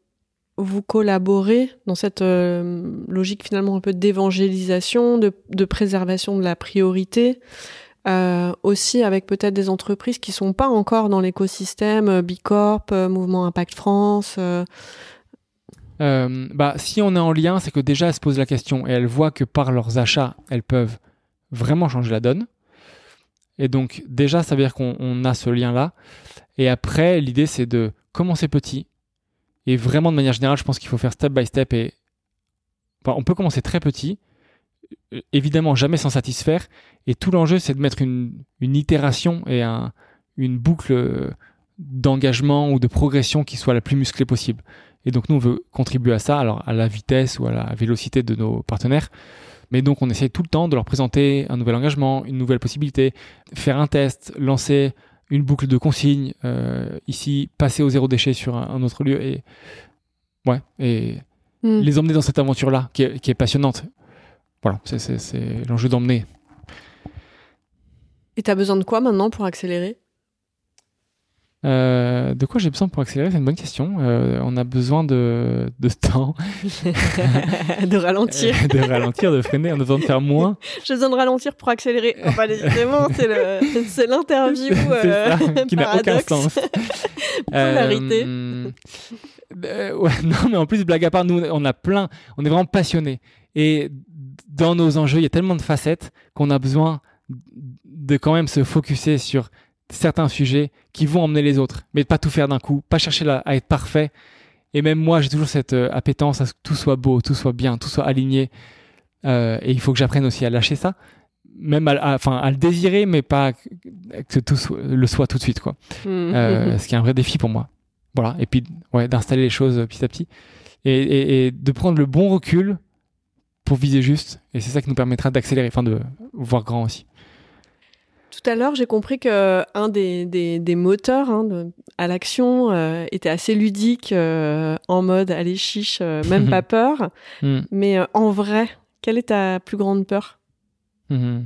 Speaker 1: vous collaborez dans cette logique finalement un peu d'évangélisation, de, préservation de la priorité, aussi avec peut-être des entreprises qui sont pas encore dans l'écosystème Bicorp, Mouvement Impact France
Speaker 2: bah, Si on est en lien, c'est que déjà elles se posent la question et elles voient que par leurs achats, elles peuvent vraiment changer la donne. Et donc déjà, ça veut dire qu'on a ce lien-là. Et après, l'idée, c'est de commencer petit. Et vraiment, de manière générale, je pense qu'il faut faire step by step. Et on peut commencer très petit, évidemment jamais s'en satisfaire. Et tout l'enjeu, c'est de mettre une, itération et un, une boucle d'engagement ou de progression qui soit la plus musclée possible. Et donc, nous, on veut contribuer à ça, alors à la vitesse ou à la vélocité de nos partenaires. Mais donc, on essaye tout le temps de leur présenter un nouvel engagement, une nouvelle possibilité, faire un test, lancer une boucle de consignes, euh, ici, passer au zéro déchet sur un, un autre lieu et, ouais, et mm. les emmener dans cette aventure-là qui est, qui est passionnante. Voilà, c'est l'enjeu d'emmener.
Speaker 1: Et tu as besoin de quoi maintenant pour accélérer?
Speaker 2: Euh, de quoi j'ai besoin pour accélérer C'est une bonne question. Euh, on a besoin de, de temps. [LAUGHS]
Speaker 1: de ralentir. [LAUGHS]
Speaker 2: de ralentir, de freiner. On a besoin de faire moins.
Speaker 1: J'ai besoin de ralentir pour accélérer. Enfin, décidément, c'est l'interview [LAUGHS] euh,
Speaker 2: qui n'a aucun sens.
Speaker 1: Polarité.
Speaker 2: ouais, non, mais en plus, blague à part, nous, on a plein. On est vraiment passionnés. Et dans nos enjeux, il y a tellement de facettes qu'on a besoin de quand même se focuser sur certains sujets qui vont emmener les autres, mais de pas tout faire d'un coup, pas chercher à être parfait. Et même moi, j'ai toujours cette euh, appétence à ce que tout soit beau, tout soit bien, tout soit aligné. Euh, et il faut que j'apprenne aussi à lâcher ça, même à, enfin, à le désirer, mais pas que tout le soit tout de suite, quoi. Mmh. Euh, [LAUGHS] ce qui est un vrai défi pour moi. Voilà. Et puis, ouais, d'installer les choses petit à petit et, et, de prendre le bon recul pour viser juste. Et c'est ça qui nous permettra d'accélérer, enfin, de voir grand aussi.
Speaker 1: Tout à l'heure, j'ai compris que un des, des, moteurs hein, à l'action euh, était assez ludique, euh, en mode allez chiche, euh, même [LAUGHS] pas peur. Hmm. Mais en vrai, quelle est ta plus grande peur?
Speaker 2: Hmm.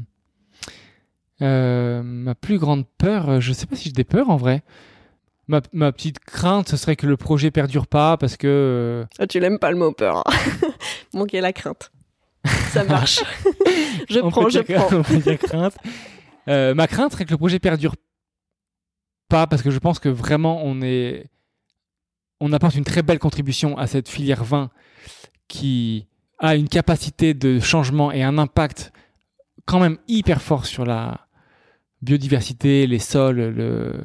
Speaker 2: Ma plus grande peur, je sais pas si j'ai des peurs en vrai. Ma, ma, petite crainte, ce serait que le projet perdure pas parce que.
Speaker 1: Ah, tu l'aimes pas le mot peur. Hein. [LAUGHS] bon, ok, la crainte. Ça marche. [LAUGHS] je prends, je prends.
Speaker 2: Euh, ma crainte serait que le projet perdure pas parce que je pense que vraiment on apporte une très belle contribution à cette filière vin qui a une capacité de changement et un impact quand même hyper fort sur la biodiversité, les sols, le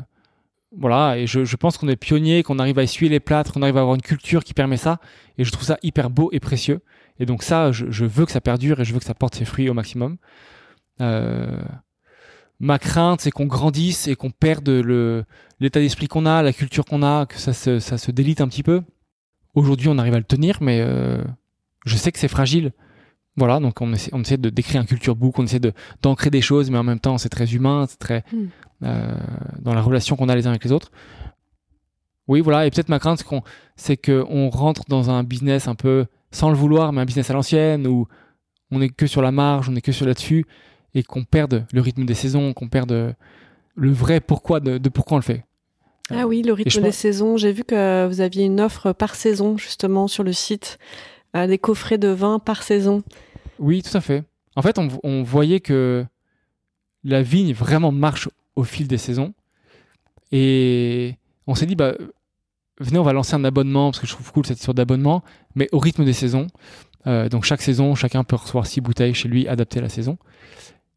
Speaker 2: voilà, et je, pense qu'on est pionnier, qu'on arrive à essuyer les plâtres, qu'on arrive à avoir une culture qui permet ça, et je trouve ça hyper beau et précieux. Et donc ça, je, je veux que ça perdure et je veux que ça porte ses fruits au maximum. Euh, ma crainte, c'est qu'on grandisse et qu'on perde le, l'état d'esprit qu'on a, la culture qu'on a, que ça se, ça se délite un petit peu. Aujourd'hui, on arrive à le tenir, mais euh, je sais que c'est fragile. Voilà, donc on essaie, on essaie de décrire un culture book, on essaie de, d'ancrer des choses, mais en même temps, c'est très humain, c'est très hmm. euh, dans la relation qu'on a les uns avec les autres. Oui, voilà, et peut-être ma crainte, c'est qu'on, c'est qu'on rentre dans un business un peu sans le vouloir, mais un business à l'ancienne où on est que sur la marge, on est que sur là-dessus, et qu'on perde le rythme des saisons, qu'on perde le vrai pourquoi de, pourquoi on le fait.
Speaker 1: Ah oui, le rythme des saisons. J'ai vu que vous aviez une offre par saison justement sur le site, euh, des coffrets de vin par saison.
Speaker 2: Oui, tout à fait. En fait, on, voyait que la vigne vraiment marche au fil des saisons. Et on s'est dit, bah, venez, on va lancer un abonnement, parce que je trouve cool cette histoire d'abonnement, mais au rythme des saisons. Euh, donc chaque saison, chacun peut recevoir six bouteilles chez lui, adaptées à la saison.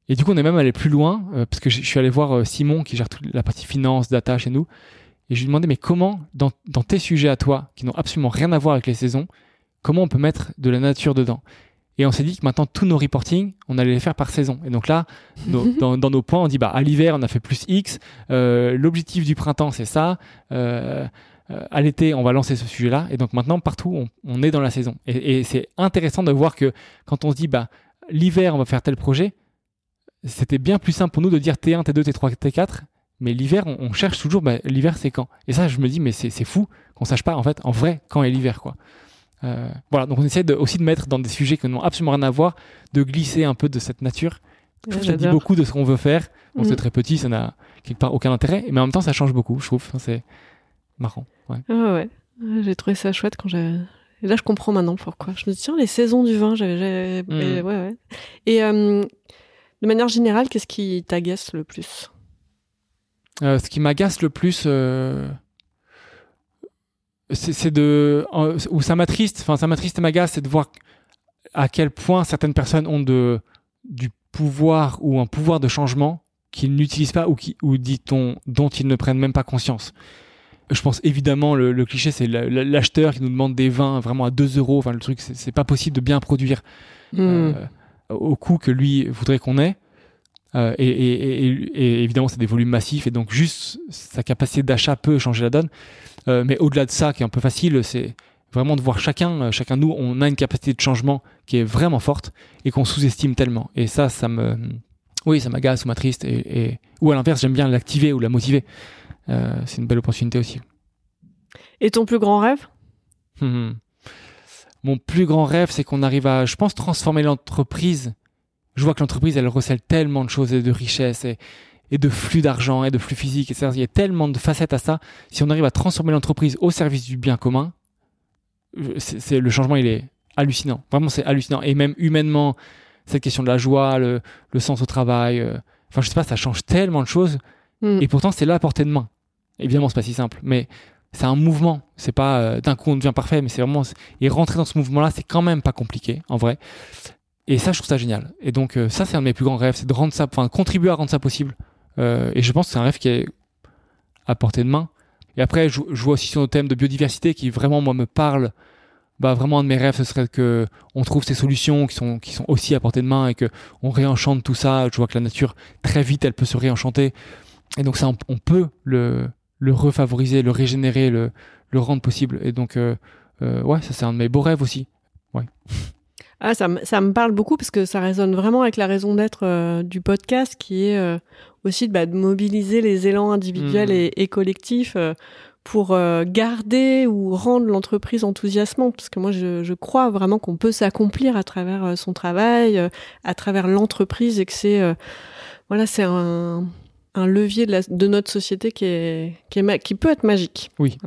Speaker 2: Et du coup, on est même allé plus loin, euh, parce que je suis allé voir euh, Simon, qui gère toute la partie finance, data chez nous, et je lui ai demandé, mais comment, dans, dans tes sujets à toi, qui n'ont absolument rien à voir avec les saisons, comment on peut mettre de la nature dedans? Et on s'est dit que maintenant, tous nos reporting, on allait les faire par saison. Et donc là, [LAUGHS] dans, dans, nos points, on dit, bah, à l'hiver, on a fait plus X, euh, l'objectif du printemps, c'est ça, à l'été, on va lancer ce sujet-là. Et donc maintenant, partout, on, on est dans la saison. Et, et c'est intéressant de voir que quand on se dit, bah, l'hiver, on va faire tel projet, c'était bien plus simple pour nous de dire T1, T2, T3, T4. Mais l'hiver, on, cherche toujours, bah, l'hiver c'est quand? Et ça, je me dis, mais c'est fou qu'on sache pas, en fait, en vrai, quand est l'hiver, quoi. Euh, voilà, donc on essaie de, aussi de mettre dans des sujets qui n'ont absolument rien à voir, de glisser un peu de cette nature. ça dit beaucoup de ce qu'on veut faire. On c'est mhm. très petit, ça n'a quelque part aucun intérêt, mais en même temps, ça change beaucoup, je trouve. c'est marrant. Ouais.
Speaker 1: Ah ouais. J'ai trouvé ça chouette quand j'ai. là, je comprends maintenant pourquoi. Je me dis, tiens, les saisons du vin, j'avais. Mhm. Ouais, ouais. Et euh, de manière générale, qu'est-ce qui t'agace le plus?
Speaker 2: Euh, Ce qui m'agace le plus, euh, c'est de. ou ça m'attriste, enfin, ça m'attriste et m'agace, c'est de voir à quel point certaines personnes ont de, du pouvoir ou un pouvoir de changement qu'ils n'utilisent pas ou, qui, ou dit-on, dont ils ne prennent même pas conscience. Je pense évidemment, le, cliché, c'est l'acheteur qui nous demande des vins vraiment à 2 euros. Enfin, le truc, c'est pas possible de bien produire. Hmm. Au coût que lui voudrait qu'on ait. Euh, et, évidemment, c'est des volumes massifs, et donc juste sa capacité d'achat peut changer la donne. Euh, mais au-delà de ça, qui est un peu facile, c'est vraiment de voir chacun, euh, chacun de nous, on a une capacité de changement qui est vraiment forte et qu'on sous-estime tellement. Et ça, ça me, oui, ça m'agace ou m'attriste. Et, ou à l'inverse, j'aime bien l'activer ou la motiver. c'est une belle opportunité aussi.
Speaker 1: Et ton plus grand rêve?
Speaker 2: Hum mon plus grand rêve, c'est qu'on arrive à, je pense, transformer l'entreprise. Je vois que l'entreprise, elle recèle tellement de choses et de richesses et, et de flux d'argent et de flux physique. Et il y a tellement de facettes à ça. Si on arrive à transformer l'entreprise au service du bien commun, c'est le changement, il est hallucinant. Vraiment, c'est hallucinant. Et même humainement, cette question de la joie, le, sens au travail, euh, enfin, je sais pas, ça change tellement de choses. Hmm. Et pourtant, c'est là à portée de main. Évidemment, c'est pas si simple, mais c'est un mouvement. C'est pas euh, d'un coup on devient parfait, mais c'est vraiment et rentrer dans ce mouvement-là, c'est quand même pas compliqué en vrai. Et ça, je trouve ça génial. Et donc euh, ça, c'est un de mes plus grands rêves, c'est de rendre ça, enfin contribuer à rendre ça possible. Euh, et je pense que c'est un rêve qui est à portée de main. Et après, je, vois aussi sur le thème de biodiversité qui vraiment moi me parle. Bah vraiment un de mes rêves, ce serait que on trouve ces solutions qui sont qui sont aussi à portée de main et que on réenchante tout ça. Je vois que la nature très vite, elle peut se réenchanter. Et donc ça, on peut le le refavoriser, le régénérer, le, le rendre possible. Et donc, euh, euh, ouais, ça c'est un de mes beaux rêves aussi. Ouais. [LAUGHS]
Speaker 1: Ah, ça, ça, me parle beaucoup parce que ça résonne vraiment avec la raison d'être euh, du podcast qui est aussi bah, de mobiliser les élans individuels mmh. et, collectifs pour garder ou rendre l'entreprise enthousiasmante. Parce que moi, je, je crois vraiment qu'on peut s'accomplir à travers son travail, à travers l'entreprise et que c'est voilà, c'est un, un levier de, notre société qui, est, qui, peut être magique.
Speaker 2: Oui,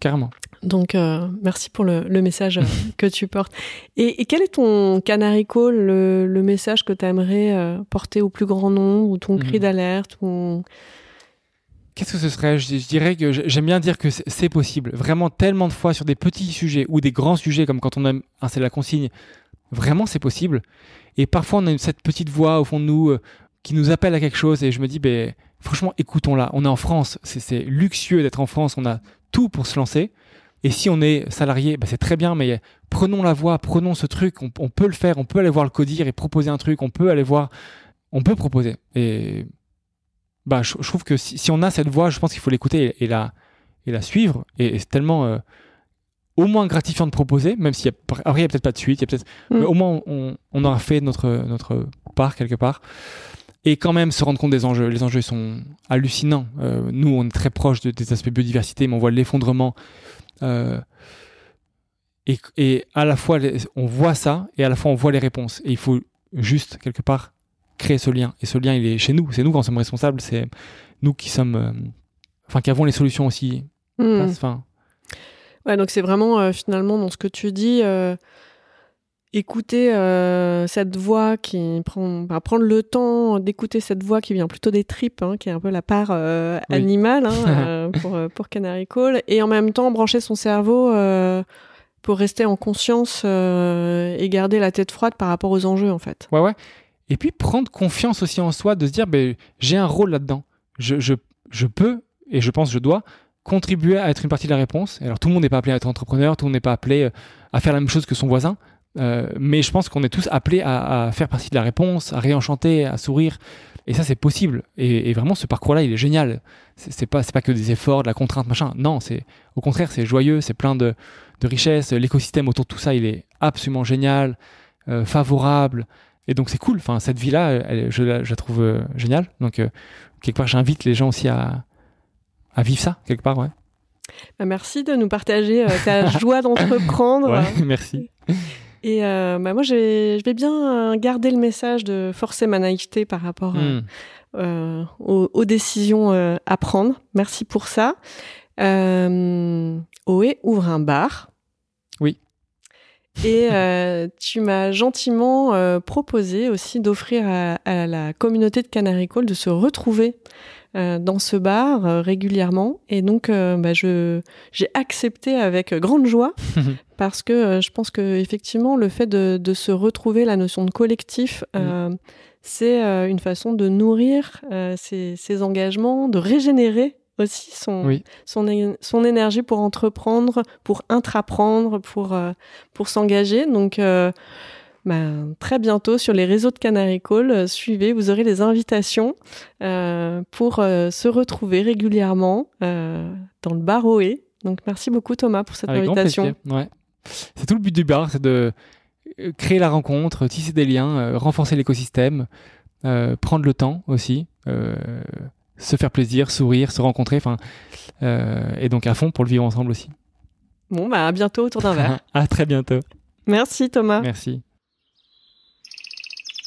Speaker 2: carrément.
Speaker 1: Donc, euh, merci pour le, message euh, [LAUGHS] que tu portes. Et, quel est ton canary call, le, message que tu aimerais euh, porter au plus grand nombre, ou ton cri hmm. d'alerte ou...
Speaker 2: Qu'est-ce que ce serait? Je, dirais que j'aime bien dire que c'est possible. Vraiment, tellement de fois sur des petits sujets ou des grands sujets, comme quand on aime, c'est la consigne, vraiment c'est possible. Et parfois, on a cette petite voix au fond de nous qui nous appelle à quelque chose et je me dis, ben, franchement, écoutons-la. On est en France, c'est luxueux d'être en France, on a tout pour se lancer. Et si on est salarié, ben, c'est très bien, mais prenons la voix, prenons ce truc, on, peut le faire, on peut aller voir le codir et proposer un truc, on peut aller voir, on peut proposer. Et bah, je, trouve que si, on a cette voix, je pense qu'il faut l'écouter et, la, et la suivre. Et, c'est tellement euh, au moins gratifiant de proposer, même s'il n'y a, peut-être pas de suite, il y a peut-être, mm. au moins on, on aura fait notre, notre part quelque part et quand même se rendre compte des enjeux. Les enjeux sont hallucinants. Euh, nous, on est très proche des aspects biodiversité, mais on voit l'effondrement. Euh, et, à la fois, on voit ça, et à la fois, on voit les réponses. Et il faut juste, quelque part, créer ce lien. Et ce lien, il est chez nous. C'est nous qui en sommes responsables. C'est nous qui sommes... Euh, enfin, qui avons les solutions aussi.
Speaker 1: Mmh. Ouais, donc c'est vraiment, finalement, dans ce que tu dis écouter euh, cette voix qui prend bah, prendre le temps d'écouter cette voix qui vient plutôt des tripes hein, qui est un peu la part euh, animale hein, [LAUGHS] euh, pour pour Canary Call et en même temps brancher son cerveau pour rester en conscience et garder la tête froide par rapport aux enjeux en fait.
Speaker 2: Ouais ouais. Et puis prendre confiance aussi en soi de se dire ben j'ai un rôle là-dedans. Je, je, je peux et je pense que je dois contribuer à être une partie de la réponse. Alors tout le monde n'est pas appelé à être entrepreneur, tout le monde n'est pas appelé à faire la même chose que son voisin, euh, mais je pense qu'on est tous appelés à, faire partie de la réponse, à réenchanter, à sourire. Et ça, c'est possible. Et, vraiment, ce parcours-là, il est génial. C'est pas, pas que des efforts, de la contrainte, machin. Non, c'est au contraire, c'est joyeux, c'est plein de, de richesses. L'écosystème autour de tout ça, il est absolument génial, euh, favorable. Et donc, c'est cool. Enfin, cette vie-là, je, la trouve euh, géniale. Donc, quelque part, j'invite les gens aussi à, à vivre ça, quelque part, ouais.
Speaker 1: Bah, merci de nous partager ta [LAUGHS] joie d'entreprendre.
Speaker 2: Ouais, merci. [LAUGHS]
Speaker 1: Et euh, bah moi, je vais bien garder le message de forcer ma naïveté par rapport euh, hmm. euh, aux, décisions à prendre. Merci pour ça. Oé ouvre un bar.
Speaker 2: Oui.
Speaker 1: Et tu m'as gentiment proposé aussi d'offrir à, la communauté de Canary Call de se retrouver dans ce bar régulièrement. Et donc, bah, je j'ai accepté avec grande joie [LAUGHS] parce que euh, je pense que effectivement le fait de, de, se retrouver la notion de collectif mm. euh, c'est euh, une façon de nourrir ses, ses, engagements de régénérer aussi son, son, son, énergie pour entreprendre pour intraprendre pour pour s'engager donc ben, très bientôt sur les réseaux de Canary Call, suivez, vous aurez les invitations pour se retrouver régulièrement dans le bar OE. Donc merci beaucoup Thomas pour cette invitation.
Speaker 2: Ouais. C'est tout le but du bar, c'est de euh, créer la rencontre, tisser des liens, euh, renforcer l'écosystème, euh, prendre le temps aussi, se faire plaisir, sourire, se rencontrer, enfin, et donc à fond pour le vivre ensemble aussi.
Speaker 1: Bon, bah à bientôt autour d'un verre. [LAUGHS]
Speaker 2: à très bientôt.
Speaker 1: Merci Thomas.
Speaker 2: Merci.